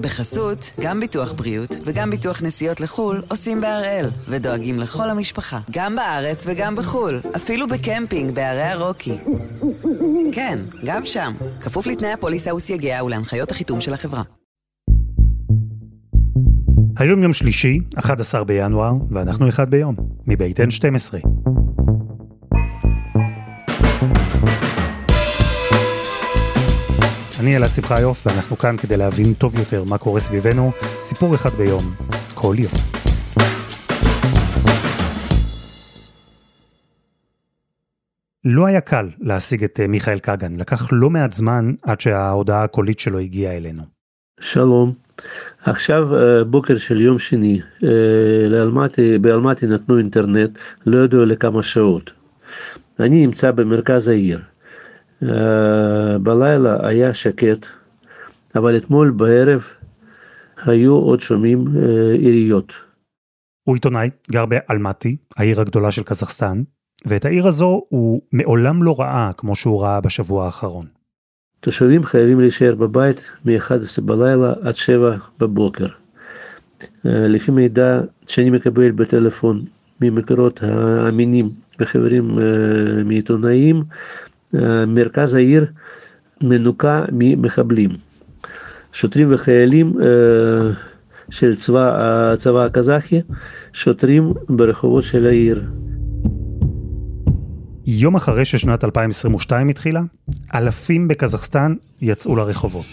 בחסות, גם ביטוח בריאות וגם ביטוח נסיעות לחו"ל עושים בהראל, ודואגים לכל המשפחה, גם בארץ וגם בחו"ל, אפילו בקמפינג בערי הרוקי. כן, גם שם, כפוף לתנאי הפוליסה וסייגיה ולהנחיות החיתום של החברה. היום יום שלישי, 11 בינואר, ואנחנו אחד ביום, מבית N12. אני אלעד שמחיוף, ואנחנו כאן כדי להבין טוב יותר מה קורה סביבנו, סיפור אחד ביום, כל יום. לא היה קל להשיג את אה, מיכאל קגן, לקח לא מעט זמן עד שההודעה הקולית שלו הגיעה אלינו. שלום, עכשיו אה, בוקר של יום שני, אה, באלמטי נתנו אינטרנט, לא ידעו לכמה שעות. אני נמצא במרכז העיר. בלילה היה שקט, אבל אתמול בערב היו עוד שומעים עיריות. הוא עיתונאי, גר באלמטי, העיר הגדולה של קזחסטן, ואת העיר הזו הוא מעולם לא ראה כמו שהוא ראה בשבוע האחרון. תושבים חייבים להישאר בבית מ-11 בלילה עד 7 בבוקר. לפי מידע שאני מקבל בטלפון ממקורות האמינים וחברים מעיתונאים, מרכז העיר מנוקה ממחבלים. שוטרים וחיילים של צבא, הצבא הקזחי שוטרים ברחובות של העיר. יום אחרי ששנת 2022 התחילה, אלפים בקזחסטן יצאו לרחובות.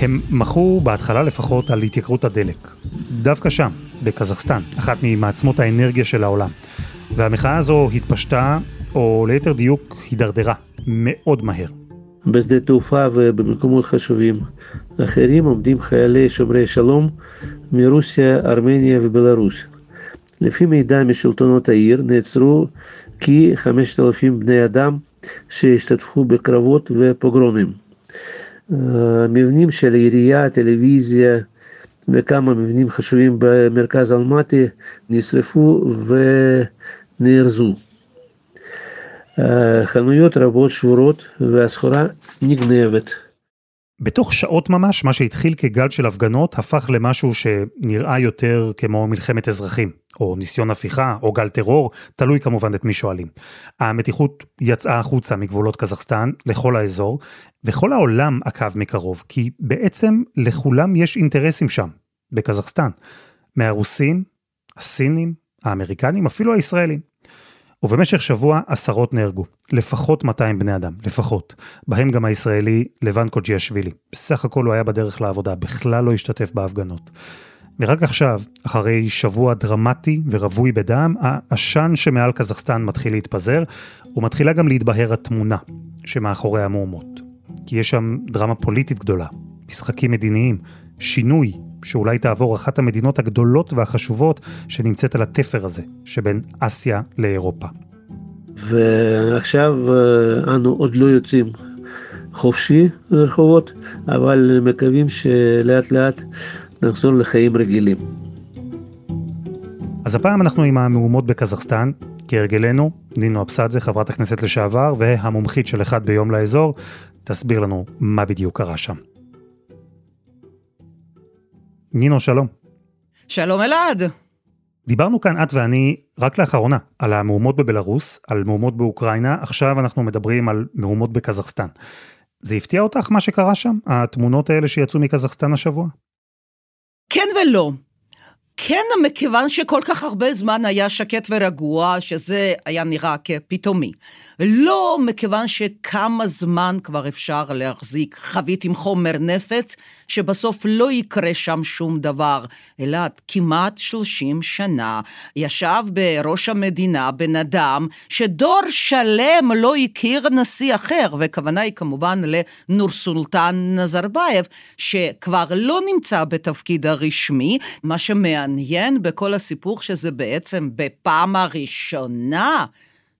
הם מחו בהתחלה לפחות על התייקרות הדלק. דווקא שם, בקזחסטן, אחת ממעצמות האנרגיה של העולם. והמחאה הזו התפשטה, או ליתר דיוק, הידרדרה, מאוד מהר. בשדה תעופה ובמקומות חשובים. אחרים עומדים חיילי שומרי שלום מרוסיה, ארמניה ובלארוס. לפי מידע משלטונות העיר נעצרו כ-5,000 בני אדם שהשתתפו בקרבות ופוגרומים. מבנים של עירייה, טלוויזיה וכמה מבנים חשובים במרכז אלמטי נשרפו ונארזו. חנויות רבות שבורות והסחורה נגנבת. בתוך שעות ממש, מה שהתחיל כגל של הפגנות הפך למשהו שנראה יותר כמו מלחמת אזרחים, או ניסיון הפיכה, או גל טרור, תלוי כמובן את מי שואלים. המתיחות יצאה החוצה מגבולות קזחסטן לכל האזור, וכל העולם עקב מקרוב, כי בעצם לכולם יש אינטרסים שם, בקזחסטן. מהרוסים, הסינים, האמריקנים, אפילו הישראלים. ובמשך שבוע עשרות נהרגו, לפחות 200 בני אדם, לפחות. בהם גם הישראלי לבן קוג'יאשווילי. בסך הכל הוא היה בדרך לעבודה, בכלל לא השתתף בהפגנות. ורק עכשיו, אחרי שבוע דרמטי ורווי בדם, העשן שמעל קזחסטן מתחיל להתפזר, ומתחילה גם להתבהר התמונה שמאחורי המהומות. כי יש שם דרמה פוליטית גדולה, משחקים מדיניים, שינוי שאולי תעבור אחת המדינות הגדולות והחשובות שנמצאת על התפר הזה, שבין אסיה לאירופה. ועכשיו אה, אנו עוד לא יוצאים חופשי לרחובות, אבל מקווים שלאט לאט נחזור לחיים רגילים. אז הפעם אנחנו עם המהומות בקזחסטן, כהרגלנו, נינו אבסדזה, חברת הכנסת לשעבר, והמומחית של אחד ביום לאזור, תסביר לנו מה בדיוק קרה שם. נינו, שלום. שלום אלעד. דיברנו כאן את ואני רק לאחרונה על המהומות בבלארוס, על מהומות באוקראינה, עכשיו אנחנו מדברים על מהומות בקזחסטן. זה הפתיע אותך מה שקרה שם? התמונות האלה שיצאו מקזחסטן השבוע? כן ולא. כן, מכיוון שכל כך הרבה זמן היה שקט ורגוע, שזה היה נראה כפתאומי. לא מכיוון שכמה זמן כבר אפשר להחזיק חבית עם חומר נפץ, שבסוף לא יקרה שם שום דבר, אלא כמעט 30 שנה ישב בראש המדינה בן אדם שדור שלם לא הכיר נשיא אחר, וכוונה היא כמובן לנור סולטן נזרבייב, שכבר לא נמצא בתפקיד הרשמי, מה שמעניין בכל הסיפור שזה בעצם בפעם הראשונה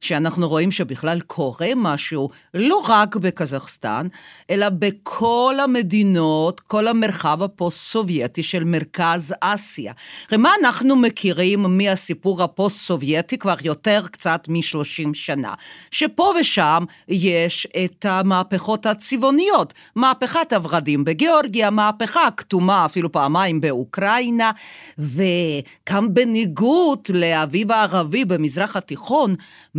שאנחנו רואים שבכלל קורה משהו, לא רק בקזחסטן, אלא בכל המדינות, כל המרחב הפוסט-סובייטי של מרכז אסיה. ומה אנחנו מכירים מהסיפור הפוסט-סובייטי כבר יותר קצת מ-30 שנה? שפה ושם יש את המהפכות הצבעוניות, מהפכת הוורדים בגיאורגיה, מהפכה הכתומה אפילו פעמיים באוקראינה, וגם בניגוד לאביב הערבי במזרח התיכון,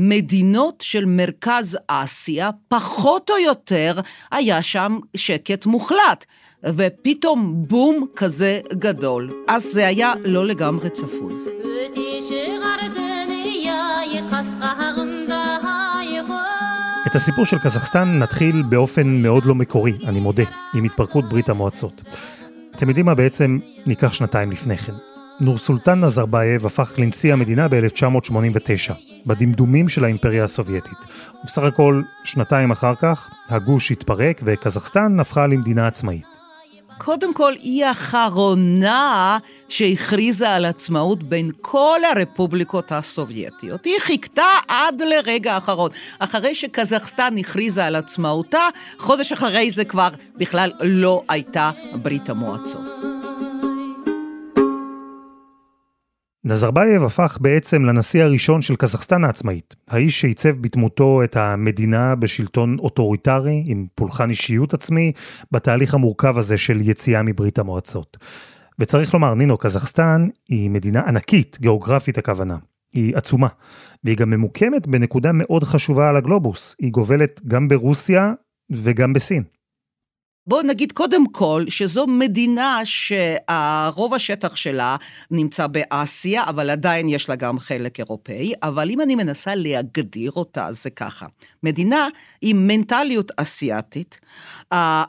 מדינות של מרכז אסיה, פחות או יותר היה שם שקט מוחלט. ופתאום בום כזה גדול. אז זה היה לא לגמרי צפוי. את הסיפור של קזחסטן נתחיל באופן מאוד לא מקורי, אני מודה, עם התפרקות ברית המועצות. אתם יודעים מה בעצם ניקח שנתיים לפני כן. נור סולטן נזרבייב הפך לנשיא המדינה ב-1989, בדמדומים של האימפריה הסובייטית. ובסך הכל, שנתיים אחר כך, הגוש התפרק וקזחסטן הפכה למדינה עצמאית. קודם כל, היא האחרונה שהכריזה על עצמאות בין כל הרפובליקות הסובייטיות. היא חיכתה עד לרגע האחרון. אחרי שקזחסטן הכריזה על עצמאותה, חודש אחרי זה כבר בכלל לא הייתה ברית המועצות. נזרבייב הפך בעצם לנשיא הראשון של קזחסטן העצמאית, האיש שעיצב בדמותו את המדינה בשלטון אוטוריטרי, עם פולחן אישיות עצמי, בתהליך המורכב הזה של יציאה מברית המועצות. וצריך לומר, נינו, קזחסטן היא מדינה ענקית, גיאוגרפית הכוונה. היא עצומה, והיא גם ממוקמת בנקודה מאוד חשובה על הגלובוס. היא גובלת גם ברוסיה וגם בסין. בואו נגיד קודם כל שזו מדינה שרוב השטח שלה נמצא באסיה, אבל עדיין יש לה גם חלק אירופאי, אבל אם אני מנסה להגדיר אותה, זה ככה. מדינה עם מנטליות אסיאתית,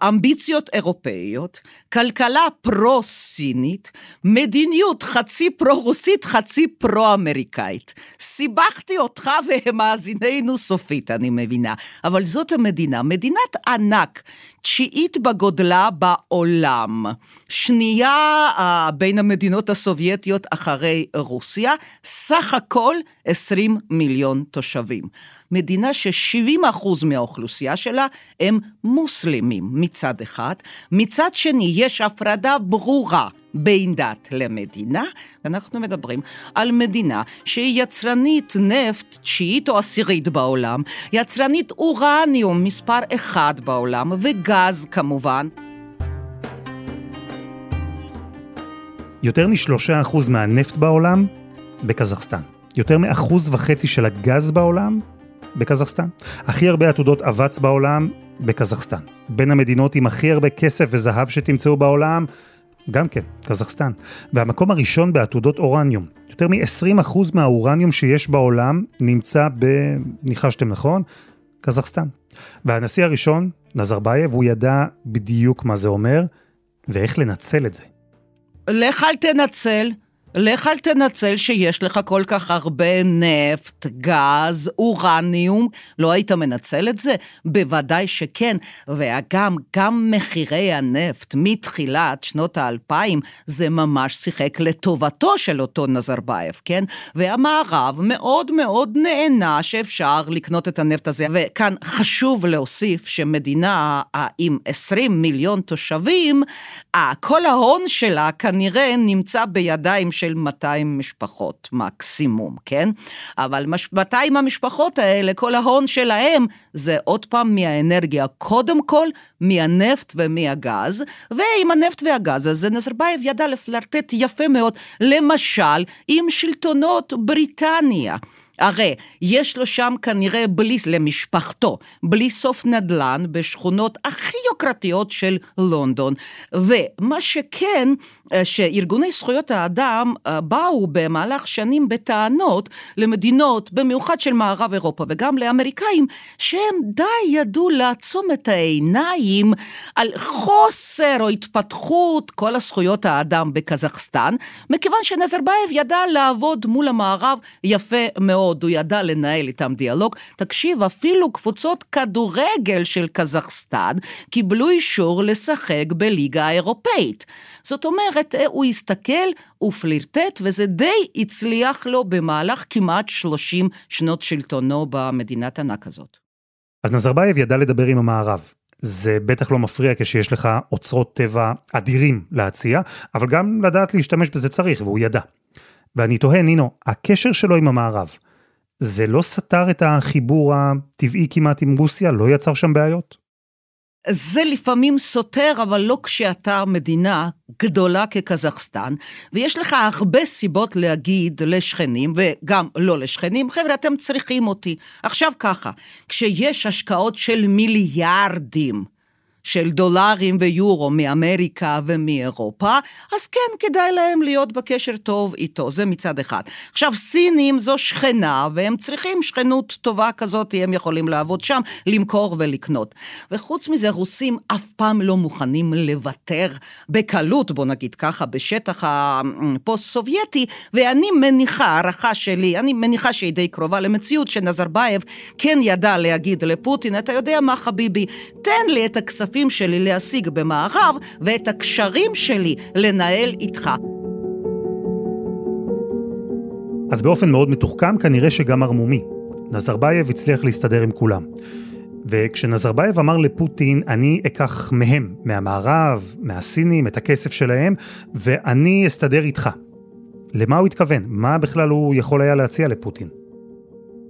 אמביציות אירופאיות, כלכלה פרו-סינית, מדיניות חצי פרו-רוסית, חצי פרו-אמריקאית. סיבכתי אותך ומאזיננו סופית, אני מבינה. אבל זאת המדינה, מדינת ענק, תשיעית בגודלה בעולם, שנייה uh, בין המדינות הסובייטיות אחרי רוסיה, סך הכל 20 מיליון תושבים. מדינה ש-70% מהאוכלוסייה שלה הם מוסלמים מצד אחד, מצד שני יש הפרדה ברורה בין דת למדינה, ואנחנו מדברים על מדינה שהיא יצרנית נפט תשיעית או עשירית בעולם, יצרנית אורניום מספר אחד בעולם, וגז כמובן. יותר משלושה אחוז מהנפט בעולם בקזחסטן. יותר מאחוז וחצי של הגז בעולם בקזחסטן. הכי הרבה עתודות אבץ בעולם, בקזחסטן. בין המדינות עם הכי הרבה כסף וזהב שתמצאו בעולם, גם כן, קזחסטן. והמקום הראשון בעתודות אורניום. יותר מ-20% מהאורניום שיש בעולם נמצא ב... ניחשתם נכון? קזחסטן. והנשיא הראשון, נזרבייב, הוא ידע בדיוק מה זה אומר, ואיך לנצל את זה. לך אל תנצל. לך אל תנצל שיש לך כל כך הרבה נפט, גז, אורניום, לא היית מנצל את זה? בוודאי שכן, וגם, גם מחירי הנפט מתחילת שנות האלפיים, זה ממש שיחק לטובתו של אותו נזרבייב, כן? והמערב מאוד מאוד נהנה שאפשר לקנות את הנפט הזה, וכאן חשוב להוסיף שמדינה עם 20 מיליון תושבים, כל ההון שלה כנראה נמצא בידיים של 200 משפחות מקסימום, כן? אבל 200 המשפחות האלה, כל ההון שלהם זה עוד פעם מהאנרגיה, קודם כל מהנפט ומהגז, ועם הנפט והגז הזה נזרבייב ידע לפלרטט יפה מאוד, למשל עם שלטונות בריטניה. הרי יש לו שם כנראה בלי, למשפחתו, בלי סוף נדל"ן בשכונות הכי יוקרתיות של לונדון. ומה שכן, אה, שארגוני זכויות האדם אה, באו במהלך שנים בטענות למדינות, במיוחד של מערב אירופה וגם לאמריקאים, שהם די ידעו לעצום את העיניים על חוסר או התפתחות כל הזכויות האדם בקזחסטן, מכיוון שנזרבייב ידע לעבוד מול המערב יפה מאוד. מאוד, הוא ידע לנהל איתם דיאלוג. תקשיב, אפילו קבוצות כדורגל של קזחסטן קיבלו אישור לשחק בליגה האירופאית. זאת אומרת, אה, הוא הסתכל, הוא פלירטט, וזה די הצליח לו במהלך כמעט 30 שנות שלטונו במדינת ענק הזאת. אז נזרבייב ידע לדבר עם המערב. זה בטח לא מפריע כשיש לך אוצרות טבע אדירים להציע, אבל גם לדעת להשתמש בזה צריך, והוא ידע. ואני תוהה, נינו, הקשר שלו עם המערב, זה לא סתר את החיבור הטבעי כמעט עם רוסיה? לא יצר שם בעיות? זה לפעמים סותר, אבל לא כשאתה מדינה גדולה כקזחסטן, ויש לך הרבה סיבות להגיד לשכנים, וגם לא לשכנים, חבר'ה, אתם צריכים אותי. עכשיו ככה, כשיש השקעות של מיליארדים, של דולרים ויורו מאמריקה ומאירופה, אז כן, כדאי להם להיות בקשר טוב איתו, זה מצד אחד. עכשיו, סינים זו שכנה, והם צריכים שכנות טובה כזאת, הם יכולים לעבוד שם, למכור ולקנות. וחוץ מזה, רוסים אף פעם לא מוכנים לוותר בקלות, בוא נגיד ככה, בשטח הפוסט-סובייטי, ואני מניחה, הערכה שלי, אני מניחה שהיא די קרובה למציאות, שנזרבייב כן ידע להגיד לפוטין, אתה יודע מה, חביבי, תן לי את הכספים. הכספים שלי להשיג במערב ואת הקשרים שלי לנהל איתך. אז באופן מאוד מתוחכם כנראה שגם ערמומי. נזרבייב הצליח להסתדר עם כולם. וכשנזרבייב אמר לפוטין, אני אקח מהם, מהמערב, מהסינים, את הכסף שלהם, ואני אסתדר איתך. למה הוא התכוון? מה בכלל הוא יכול היה להציע לפוטין?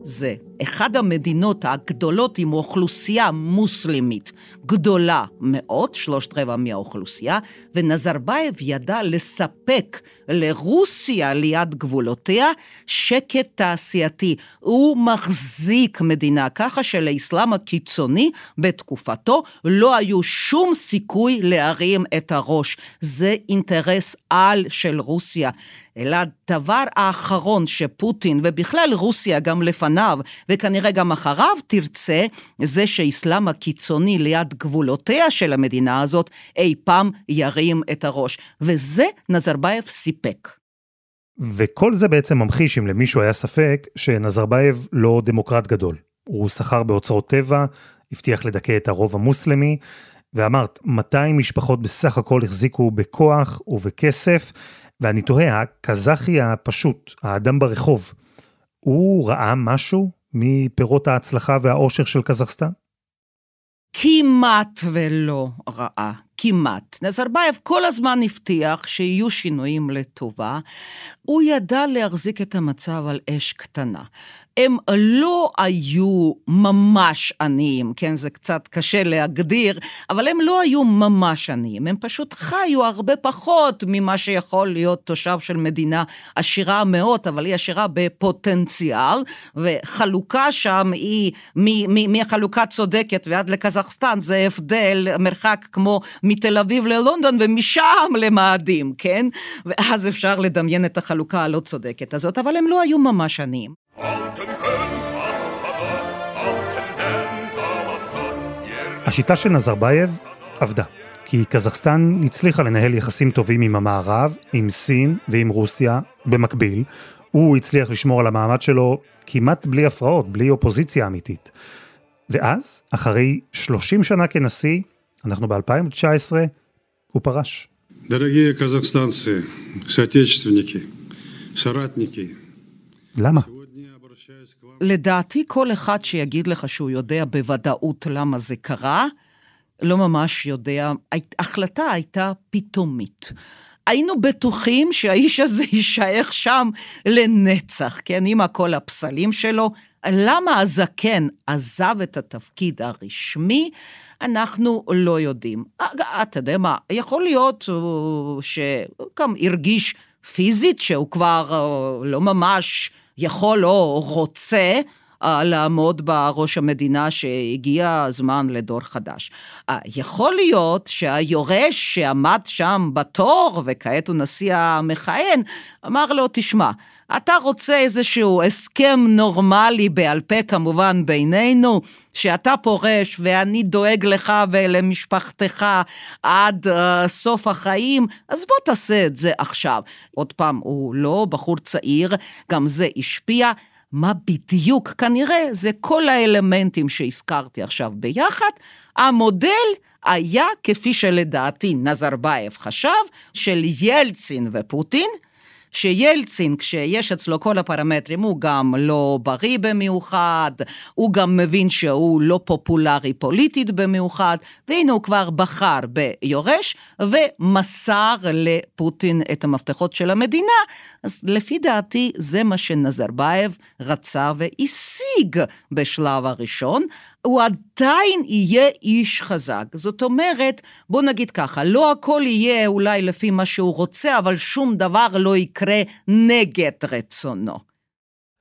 זה אחד המדינות הגדולות עם אוכלוסייה מוסלמית גדולה מאוד, שלושת רבע מהאוכלוסייה, ונזרבייב ידע לספק לרוסיה ליד גבולותיה שקט תעשייתי. הוא מחזיק מדינה ככה שלאסלאם הקיצוני בתקופתו לא היו שום סיכוי להרים את הראש. זה אינטרס על של רוסיה. אלא הדבר האחרון שפוטין, ובכלל רוסיה גם לפניו, וכנראה גם אחריו תרצה, זה שאסלאם הקיצוני ליד גבולותיה של המדינה הזאת אי פעם ירים את הראש. וזה נזרבייב סיפק. וכל זה בעצם ממחיש, אם למישהו היה ספק, שנזרבייב לא דמוקרט גדול. הוא סחר באוצרות טבע, הבטיח לדכא את הרוב המוסלמי, ואמרת, 200 משפחות בסך הכל החזיקו בכוח ובכסף, ואני תוהה, הקזחי הפשוט, האדם ברחוב, הוא ראה משהו מפירות ההצלחה והאושר של קזחסטן? כמעט ולא ראה, כמעט. נזרבייב כל הזמן הבטיח שיהיו שינויים לטובה. הוא ידע להחזיק את המצב על אש קטנה. הם לא היו ממש עניים, כן, זה קצת קשה להגדיר, אבל הם לא היו ממש עניים, הם פשוט חיו הרבה פחות ממה שיכול להיות תושב של מדינה עשירה מאוד, אבל היא עשירה בפוטנציאל, וחלוקה שם היא, מחלוקה צודקת ועד לקזחסטן, זה הבדל, מרחק כמו מתל אביב ללונדון ומשם למאדים, כן? ואז אפשר לדמיין את החלוקה הלא צודקת הזאת, אבל הם לא היו ממש עניים. השיטה של נזרבייב עבדה, כי קזחסטן הצליחה לנהל יחסים טובים עם המערב, עם סין ועם רוסיה במקביל. הוא הצליח לשמור על המעמד שלו כמעט בלי הפרעות, בלי אופוזיציה אמיתית. ואז, אחרי 30 שנה כנשיא, אנחנו ב-2019, הוא פרש. Дорогие казахстанцы, соотечественники, соратники. למה? לדעתי, כל אחד שיגיד לך שהוא יודע בוודאות למה זה קרה, לא ממש יודע. ההחלטה הייתה פתאומית. היינו בטוחים שהאיש הזה יישאר שם לנצח, כן, עם כל הפסלים שלו. למה הזקן עזב את התפקיד הרשמי, אנחנו לא יודעים. אתה יודע מה, יכול להיות שגם הרגיש פיזית שהוא כבר לא ממש יכול או רוצה uh, לעמוד בראש המדינה שהגיע הזמן לדור חדש. Uh, יכול להיות שהיורש שעמד שם בתור, וכעת הוא נשיא המכהן, אמר לו, תשמע, אתה רוצה איזשהו הסכם נורמלי בעל פה כמובן בינינו, שאתה פורש ואני דואג לך ולמשפחתך עד אה, סוף החיים, אז בוא תעשה את זה עכשיו. עוד פעם, הוא לא בחור צעיר, גם זה השפיע. מה בדיוק? כנראה זה כל האלמנטים שהזכרתי עכשיו ביחד. המודל היה, כפי שלדעתי נזרבייב חשב, של ילצין ופוטין, שילצין, כשיש אצלו כל הפרמטרים, הוא גם לא בריא במיוחד, הוא גם מבין שהוא לא פופולרי פוליטית במיוחד, והנה הוא כבר בחר ביורש, ומסר לפוטין את המפתחות של המדינה, אז לפי דעתי זה מה שנזרבייב רצה והשיג בשלב הראשון. הוא עדיין יהיה איש חזק. זאת אומרת, בוא נגיד ככה, לא הכל יהיה אולי לפי מה שהוא רוצה, אבל שום דבר לא יקרה נגד רצונו.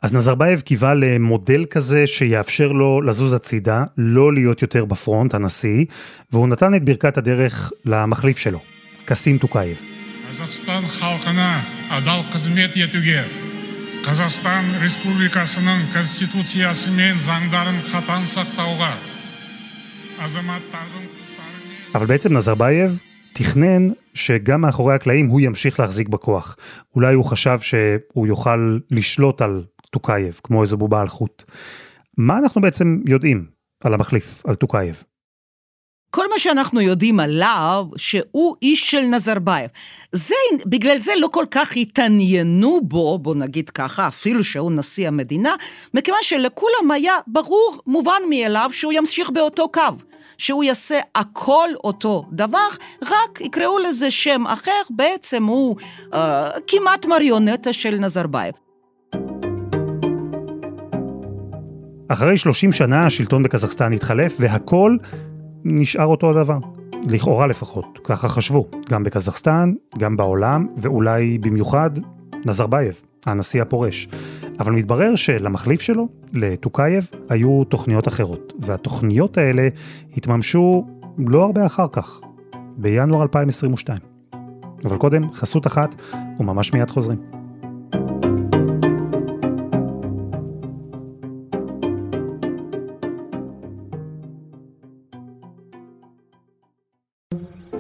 אז נזרבייב קיווה למודל כזה שיאפשר לו לזוז הצידה, לא להיות יותר בפרונט, הנשיא, והוא נתן את ברכת הדרך למחליף שלו, קסים טוקייב. қазақстан республикасының конституциясы мен заңдарын қатаң сақтауға азаматтардың құқықтары אבל בעצם נזרבייב תכנן שגם מאחורי הקלעים הוא ימשיך להחזיק בכוח. אולי הוא חשב שהוא יוכל לשלוט על טוקייב, כמו איזה בובה על חוט. מה אנחנו בעצם יודעים על המחליף, על טוקייב? כל מה שאנחנו יודעים עליו, שהוא איש של נזרבייב. זה, בגלל זה לא כל כך התעניינו בו, בוא נגיד ככה, אפילו שהוא נשיא המדינה, מכיוון שלכולם היה ברור, מובן מאליו, שהוא ימשיך באותו קו. שהוא יעשה הכל אותו דבר, רק יקראו לזה שם אחר, בעצם הוא אה, כמעט מריונטה של נזרבייב. אחרי 30 שנה השלטון בקזחסטן התחלף והכל נשאר אותו הדבר. לכאורה לפחות, ככה חשבו, גם בקזחסטן, גם בעולם, ואולי במיוחד נזרבייב, הנשיא הפורש. אבל מתברר שלמחליף שלו, לטוקייב, היו תוכניות אחרות, והתוכניות האלה התממשו לא הרבה אחר כך, בינואר 2022. אבל קודם, חסות אחת, וממש מיד חוזרים.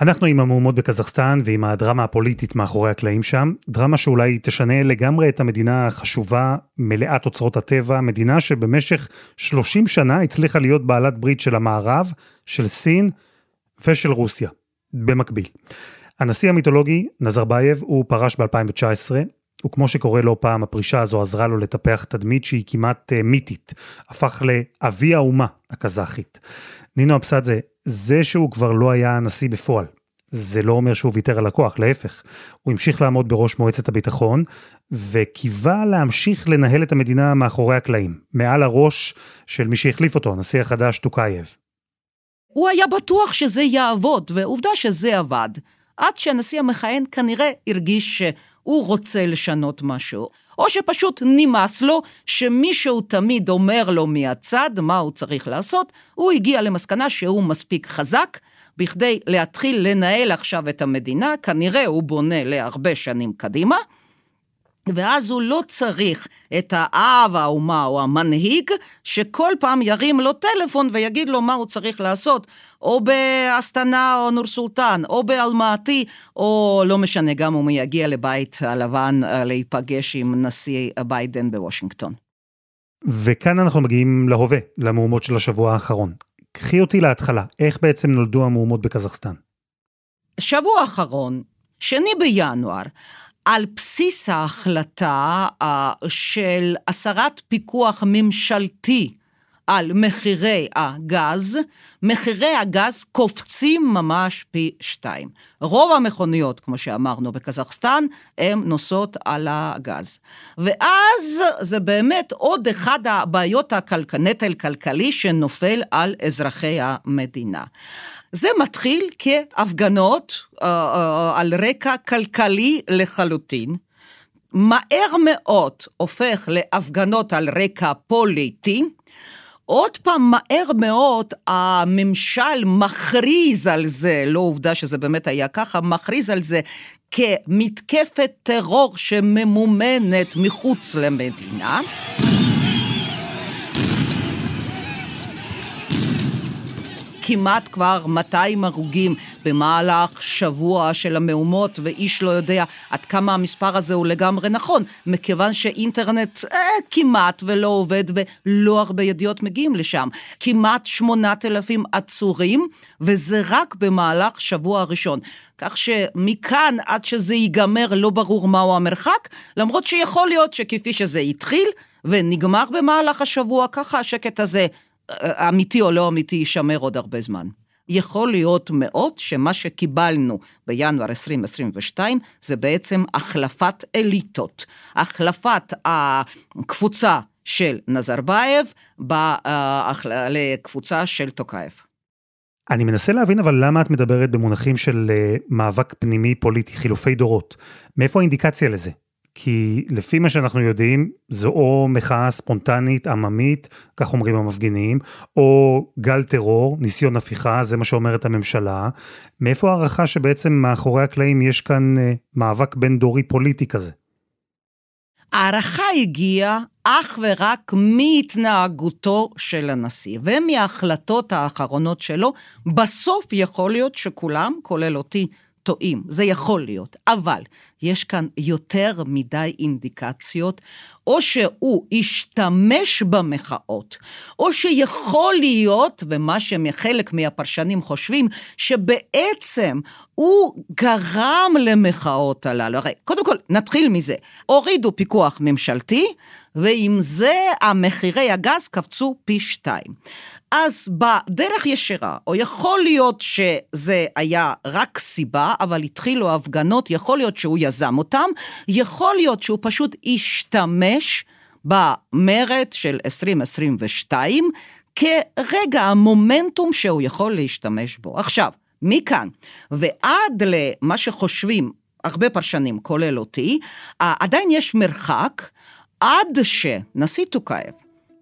אנחנו עם המהומות בקזחסטן ועם הדרמה הפוליטית מאחורי הקלעים שם, דרמה שאולי תשנה לגמרי את המדינה החשובה, מלאת אוצרות הטבע, מדינה שבמשך 30 שנה הצליחה להיות בעלת ברית של המערב, של סין ושל רוסיה, במקביל. הנשיא המיתולוגי, נזרבייב, הוא פרש ב-2019, וכמו שקורה לא פעם, הפרישה הזו עזרה לו לטפח תדמית שהיא כמעט אה, מיתית, הפך לאבי האומה הקזחית. נינו אבסדזה, זה שהוא כבר לא היה הנשיא בפועל. זה לא אומר שהוא ויתר על הכוח, להפך. הוא המשיך לעמוד בראש מועצת הביטחון, וקיווה להמשיך לנהל את המדינה מאחורי הקלעים, מעל הראש של מי שהחליף אותו, הנשיא החדש טוקייב. הוא היה בטוח שזה יעבוד, ועובדה שזה עבד. עד שהנשיא המכהן כנראה הרגיש שהוא רוצה לשנות משהו. או שפשוט נמאס לו שמישהו תמיד אומר לו מהצד מה הוא צריך לעשות, הוא הגיע למסקנה שהוא מספיק חזק. בכדי להתחיל לנהל עכשיו את המדינה, כנראה הוא בונה להרבה שנים קדימה, ואז הוא לא צריך את האב האומה או המנהיג, שכל פעם ירים לו טלפון ויגיד לו מה הוא צריך לעשות, או באסטנה או נור סולטן, או באלמעטי, או לא משנה, גם אם הוא יגיע לבית הלבן אה, להיפגש עם נשיא ביידן בוושינגטון. וכאן אנחנו מגיעים להווה, למהומות של השבוע האחרון. קחי אותי להתחלה, איך בעצם נולדו המהומות בקזחסטן? שבוע אחרון, שני בינואר, על בסיס ההחלטה uh, של הסרת פיקוח ממשלתי על מחירי הגז, מחירי הגז קופצים ממש פי שתיים. רוב המכוניות, כמו שאמרנו בקזחסטן, הן נוסעות על הגז. ואז זה באמת עוד אחד הבעיות, נטל כלכלי שנופל על אזרחי המדינה. זה מתחיל כהפגנות uh, uh, על רקע כלכלי לחלוטין. מהר מאוד הופך להפגנות על רקע פוליטי, עוד פעם, מהר מאוד הממשל מכריז על זה, לא עובדה שזה באמת היה ככה, מכריז על זה כמתקפת טרור שממומנת מחוץ למדינה. כמעט כבר 200 הרוגים במהלך שבוע של המהומות, ואיש לא יודע עד כמה המספר הזה הוא לגמרי נכון, מכיוון שאינטרנט אה, כמעט ולא עובד ולא הרבה ידיעות מגיעים לשם. כמעט 8,000 עצורים, וזה רק במהלך שבוע הראשון. כך שמכאן עד שזה ייגמר לא ברור מהו המרחק, למרות שיכול להיות שכפי שזה התחיל, ונגמר במהלך השבוע, ככה השקט הזה אמיתי או לא אמיתי יישמר עוד הרבה זמן. יכול להיות מאוד שמה שקיבלנו בינואר 2022 זה בעצם החלפת אליטות. החלפת הקבוצה של נזרבייב לקבוצה של טוקייב. אני מנסה להבין אבל למה את מדברת במונחים של אה, מאבק פנימי פוליטי, חילופי דורות. מאיפה האינדיקציה לזה? כי לפי מה שאנחנו יודעים, זו או מחאה ספונטנית, עממית, כך אומרים המפגינים, או גל טרור, ניסיון הפיכה, זה מה שאומרת הממשלה. מאיפה הערכה שבעצם מאחורי הקלעים יש כאן אה, מאבק בין דורי פוליטי כזה? הערכה הגיעה אך ורק מהתנהגותו של הנשיא ומההחלטות האחרונות שלו. בסוף יכול להיות שכולם, כולל אותי, טועים, זה יכול להיות, אבל יש כאן יותר מדי אינדיקציות, או שהוא השתמש במחאות, או שיכול להיות, ומה שחלק מהפרשנים חושבים, שבעצם הוא גרם למחאות הללו. הרי קודם כל, נתחיל מזה, הורידו פיקוח ממשלתי, ועם זה המחירי הגז קפצו פי שתיים. אז בדרך ישירה, או יכול להיות שזה היה רק סיבה, אבל התחילו הפגנות, יכול להיות שהוא יזם אותם, יכול להיות שהוא פשוט השתמש במרד של 2022 כרגע המומנטום שהוא יכול להשתמש בו. עכשיו, מכאן ועד למה שחושבים הרבה פרשנים, כולל אותי, עדיין יש מרחק עד שנשיא טוקייב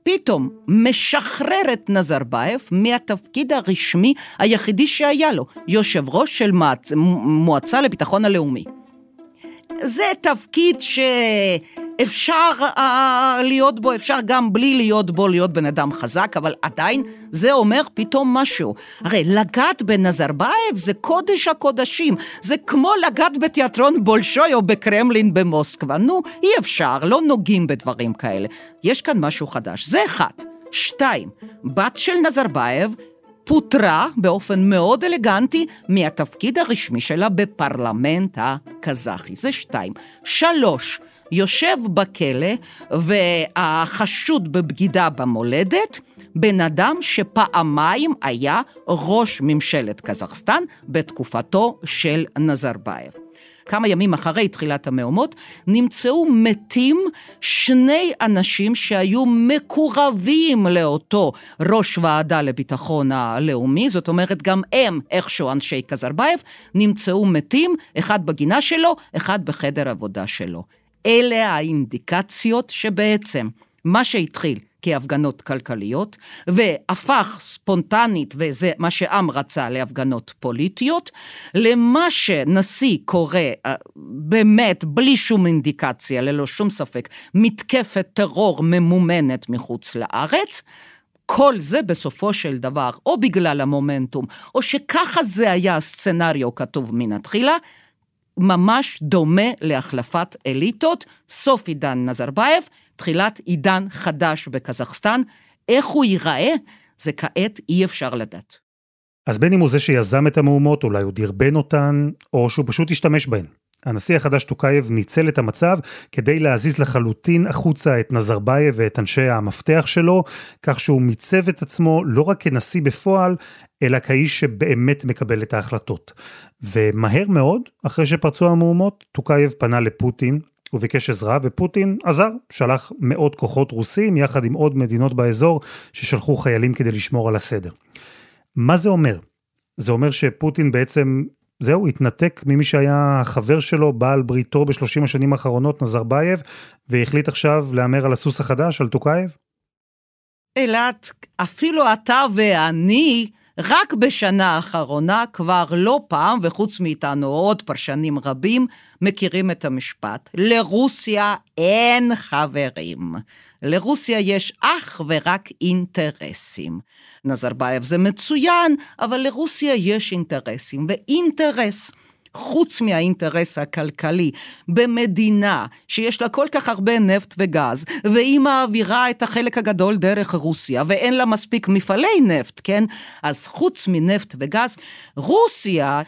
פתאום משחרר את נזרבייב מהתפקיד הרשמי היחידי שהיה לו, יושב ראש של מועצה לביטחון הלאומי. זה תפקיד שאפשר אה, להיות בו, אפשר גם בלי להיות בו, להיות בן אדם חזק, אבל עדיין זה אומר פתאום משהו. הרי לגעת בנזרבייב זה קודש הקודשים, זה כמו לגעת בתיאטרון בולשוי או בקרמלין במוסקבה. נו, אי אפשר, לא נוגעים בדברים כאלה. יש כאן משהו חדש, זה אחד. שתיים, בת של נזרבייב פוטרה באופן מאוד אלגנטי מהתפקיד הרשמי שלה בפרלמנט הקזחי. זה שתיים. שלוש, יושב בכלא וחשוד בבגידה במולדת, בן אדם שפעמיים היה ראש ממשלת קזחסטן בתקופתו של נזרבייב. כמה ימים אחרי תחילת המהומות, נמצאו מתים שני אנשים שהיו מקורבים לאותו ראש ועדה לביטחון הלאומי, זאת אומרת, גם הם, איכשהו אנשי נזרבייב, נמצאו מתים, אחד בגינה שלו, אחד בחדר עבודה שלו. אלה האינדיקציות שבעצם מה שהתחיל כהפגנות כלכליות, והפך ספונטנית, וזה מה שעם רצה, להפגנות פוליטיות, למה שנשיא קורא, אה, באמת, בלי שום אינדיקציה, ללא שום ספק, מתקפת טרור ממומנת מחוץ לארץ, כל זה בסופו של דבר, או בגלל המומנטום, או שככה זה היה הסצנריו כתוב מן התחילה, ממש דומה להחלפת אליטות, סוף עידן נזרבייב, תחילת עידן חדש בקזחסטן. איך הוא ייראה, זה כעת אי אפשר לדעת. אז בין אם הוא זה שיזם את המהומות, אולי הוא דרבן אותן, או שהוא פשוט השתמש בהן. הנשיא החדש טוקייב ניצל את המצב כדי להזיז לחלוטין החוצה את נזרבייב ואת אנשי המפתח שלו, כך שהוא מיצב את עצמו לא רק כנשיא בפועל, אלא כאיש שבאמת מקבל את ההחלטות. ומהר מאוד, אחרי שפרצו המהומות, טוקייב פנה לפוטין הוא ביקש עזרה, ופוטין עזר, שלח מאות כוחות רוסים, יחד עם עוד מדינות באזור, ששלחו חיילים כדי לשמור על הסדר. מה זה אומר? זה אומר שפוטין בעצם, זהו, התנתק ממי שהיה חבר שלו, בעל בריתו בשלושים השנים האחרונות, נזרבייב, והחליט עכשיו להמר על הסוס החדש, על טוקייב? אלעד, אפילו אתה ואני, רק בשנה האחרונה כבר לא פעם, וחוץ מאיתנו עוד פרשנים רבים, מכירים את המשפט. לרוסיה אין חברים. לרוסיה יש אך ורק אינטרסים. נזרבייב זה מצוין, אבל לרוסיה יש אינטרסים, ואינטרס חוץ מהאינטרס הכלכלי, במדינה שיש לה כל כך הרבה נפט וגז, והיא מעבירה את החלק הגדול דרך רוסיה, ואין לה מספיק מפעלי נפט, כן? אז חוץ מנפט וגז, רוסיה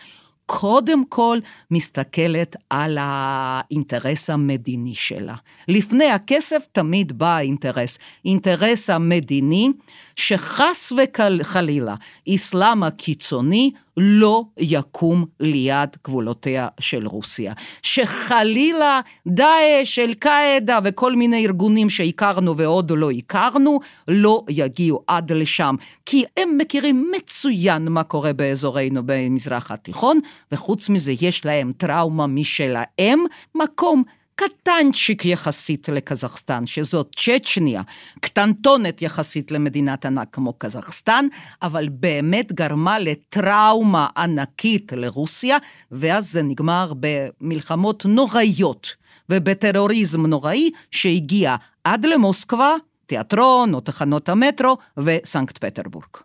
קודם כל מסתכלת על האינטרס המדיני שלה. לפני הכסף תמיד בא האינטרס. אינטרס המדיני שחס וחלילה אסלאם הקיצוני לא יקום ליד גבולותיה של רוסיה. שחלילה דאעש, אל-קאעידה וכל מיני ארגונים שהכרנו ועוד לא הכרנו, לא יגיעו עד לשם. כי הם מכירים מצוין מה קורה באזורנו במזרח התיכון, וחוץ מזה יש להם טראומה משלהם, מקום קטנצ'יק יחסית לקזחסטן, שזאת צ'צ'ניה, קטנטונת יחסית למדינת ענק כמו קזחסטן, אבל באמת גרמה לטראומה ענקית לרוסיה, ואז זה נגמר במלחמות נוראיות ובטרוריזם נוראי שהגיע עד למוסקבה, תיאטרון או תחנות המטרו וסנקט פטרבורג.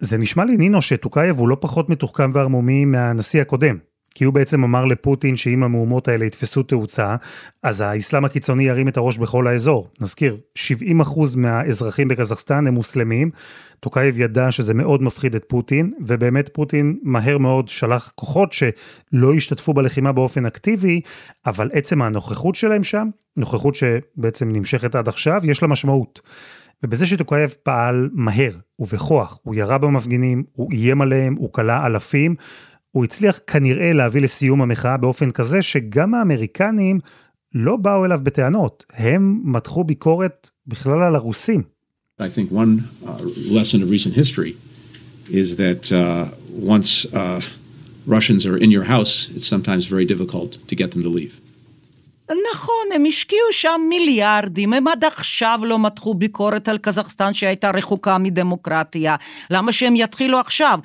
זה נשמע לי, נינו, שטוקייב הוא לא פחות מתוחכם וערמומי מהנשיא הקודם. כי הוא בעצם אמר לפוטין שאם המהומות האלה יתפסו תאוצה, אז האסלאם הקיצוני ירים את הראש בכל האזור. נזכיר, 70% מהאזרחים בקזחסטן הם מוסלמים, טוקייב ידע שזה מאוד מפחיד את פוטין, ובאמת פוטין מהר מאוד שלח כוחות שלא השתתפו בלחימה באופן אקטיבי, אבל עצם הנוכחות שלהם שם, נוכחות שבעצם נמשכת עד עכשיו, יש לה משמעות. ובזה שטוקייב פעל מהר ובכוח, הוא ירה במפגינים, הוא איים עליהם, הוא כלא אלפים, הוא הצליח כנראה להביא לסיום המחאה באופן כזה שגם האמריקנים לא באו אליו בטענות, הם מתחו ביקורת בכלל על הרוסים. I think one uh, lesson of recent history is that uh, once uh, Russians are in your house, it's sometimes very difficult to get them to leave. נכון, הם השקיעו שם מיליארדים, הם עד עכשיו לא מתחו ביקורת על קזחסטן שהייתה רחוקה מדמוקרטיה. למה שהם יתחילו עכשיו?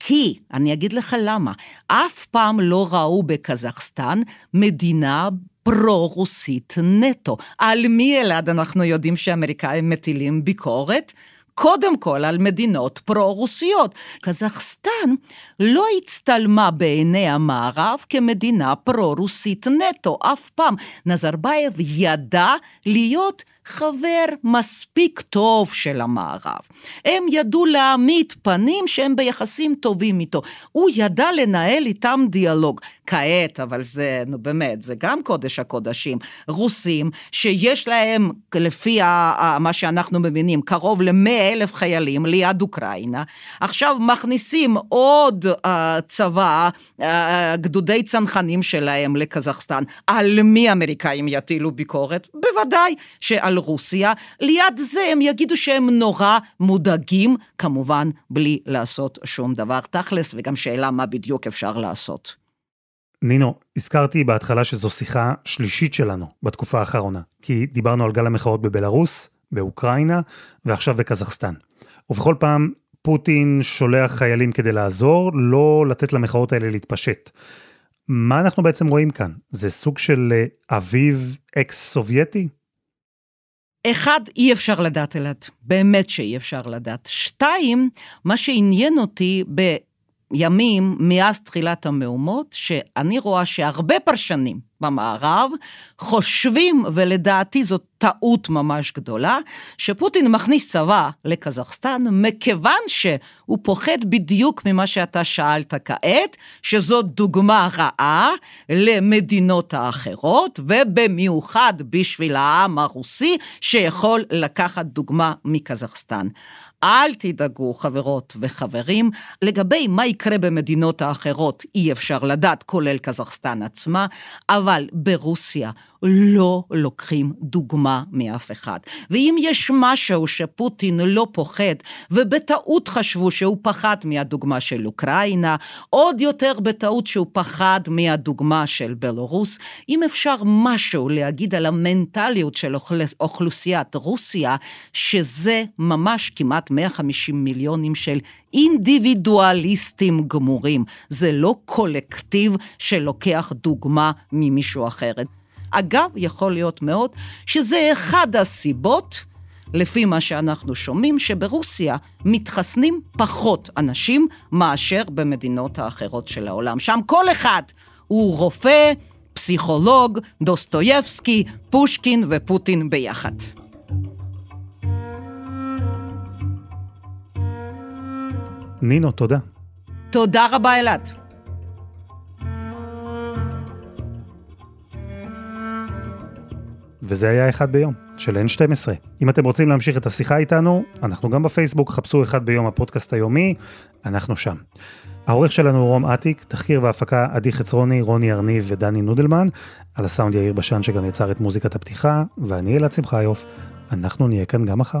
כי, אני אגיד לך למה, אף פעם לא ראו בקזחסטן מדינה פרו-רוסית נטו. על מי אלעד אנחנו יודעים שאמריקאים מטילים ביקורת? קודם כל על מדינות פרו-רוסיות. קזחסטן לא הצטלמה בעיני המערב כמדינה פרו-רוסית נטו, אף פעם. נזרבייב ידע להיות חבר מספיק טוב של המערב. הם ידעו להעמיד פנים שהם ביחסים טובים איתו. הוא ידע לנהל איתם דיאלוג. כעת, אבל זה, נו באמת, זה גם קודש הקודשים. רוסים, שיש להם, לפי מה שאנחנו מבינים, קרוב למאה אלף חיילים ליד אוקראינה, עכשיו מכניסים עוד uh, צבא, uh, גדודי צנחנים שלהם לקזחסטן. על מי האמריקאים יטילו ביקורת? בוודאי שעל רוסיה. ליד זה הם יגידו שהם נורא מודאגים, כמובן בלי לעשות שום דבר תכלס, וגם שאלה מה בדיוק אפשר לעשות. נינו, הזכרתי בהתחלה שזו שיחה שלישית שלנו בתקופה האחרונה, כי דיברנו על גל המחאות בבלארוס, באוקראינה ועכשיו בקזחסטן. ובכל פעם פוטין שולח חיילים כדי לעזור, לא לתת למחאות האלה להתפשט. מה אנחנו בעצם רואים כאן? זה סוג של אה, אביב אקס-סובייטי? אחד, אי אפשר לדעת אלעד, באמת שאי אפשר לדעת. שתיים, מה שעניין אותי ב... ימים מאז תחילת המהומות, שאני רואה שהרבה פרשנים במערב חושבים, ולדעתי זאת טעות ממש גדולה, שפוטין מכניס צבא לקזחסטן, מכיוון שהוא פוחד בדיוק ממה שאתה שאלת כעת, שזאת דוגמה רעה למדינות האחרות, ובמיוחד בשביל העם הרוסי, שיכול לקחת דוגמה מקזחסטן. אל תדאגו, חברות וחברים, לגבי מה יקרה במדינות האחרות אי אפשר לדעת, כולל קזחסטן עצמה, אבל ברוסיה לא לוקחים דוגמה מאף אחד. ואם יש משהו שפוטין לא פוחד, ובטעות חשבו שהוא פחד מהדוגמה של אוקראינה, עוד יותר בטעות שהוא פחד מהדוגמה של בלרוס, אם אפשר משהו להגיד על המנטליות של אוכלוסיית רוסיה, שזה ממש כמעט 150 מיליונים של אינדיבידואליסטים גמורים. זה לא קולקטיב שלוקח דוגמה ממישהו אחרת. אגב, יכול להיות מאוד שזה אחד הסיבות, לפי מה שאנחנו שומעים, שברוסיה מתחסנים פחות אנשים מאשר במדינות האחרות של העולם. שם כל אחד הוא רופא, פסיכולוג, דוסטויבסקי, פושקין ופוטין ביחד. נינו, תודה. תודה רבה, אלעד. וזה היה אחד ביום, של N12. אם אתם רוצים להמשיך את השיחה איתנו, אנחנו גם בפייסבוק, חפשו אחד ביום הפודקאסט היומי, אנחנו שם. העורך שלנו הוא רום אטיק, תחקיר והפקה עדי חצרוני, רוני ארניב ודני נודלמן, על הסאונד יאיר בשן שגם יצר את מוזיקת הפתיחה, ואני אלעד שמחיוף, אנחנו נהיה כאן גם מחר.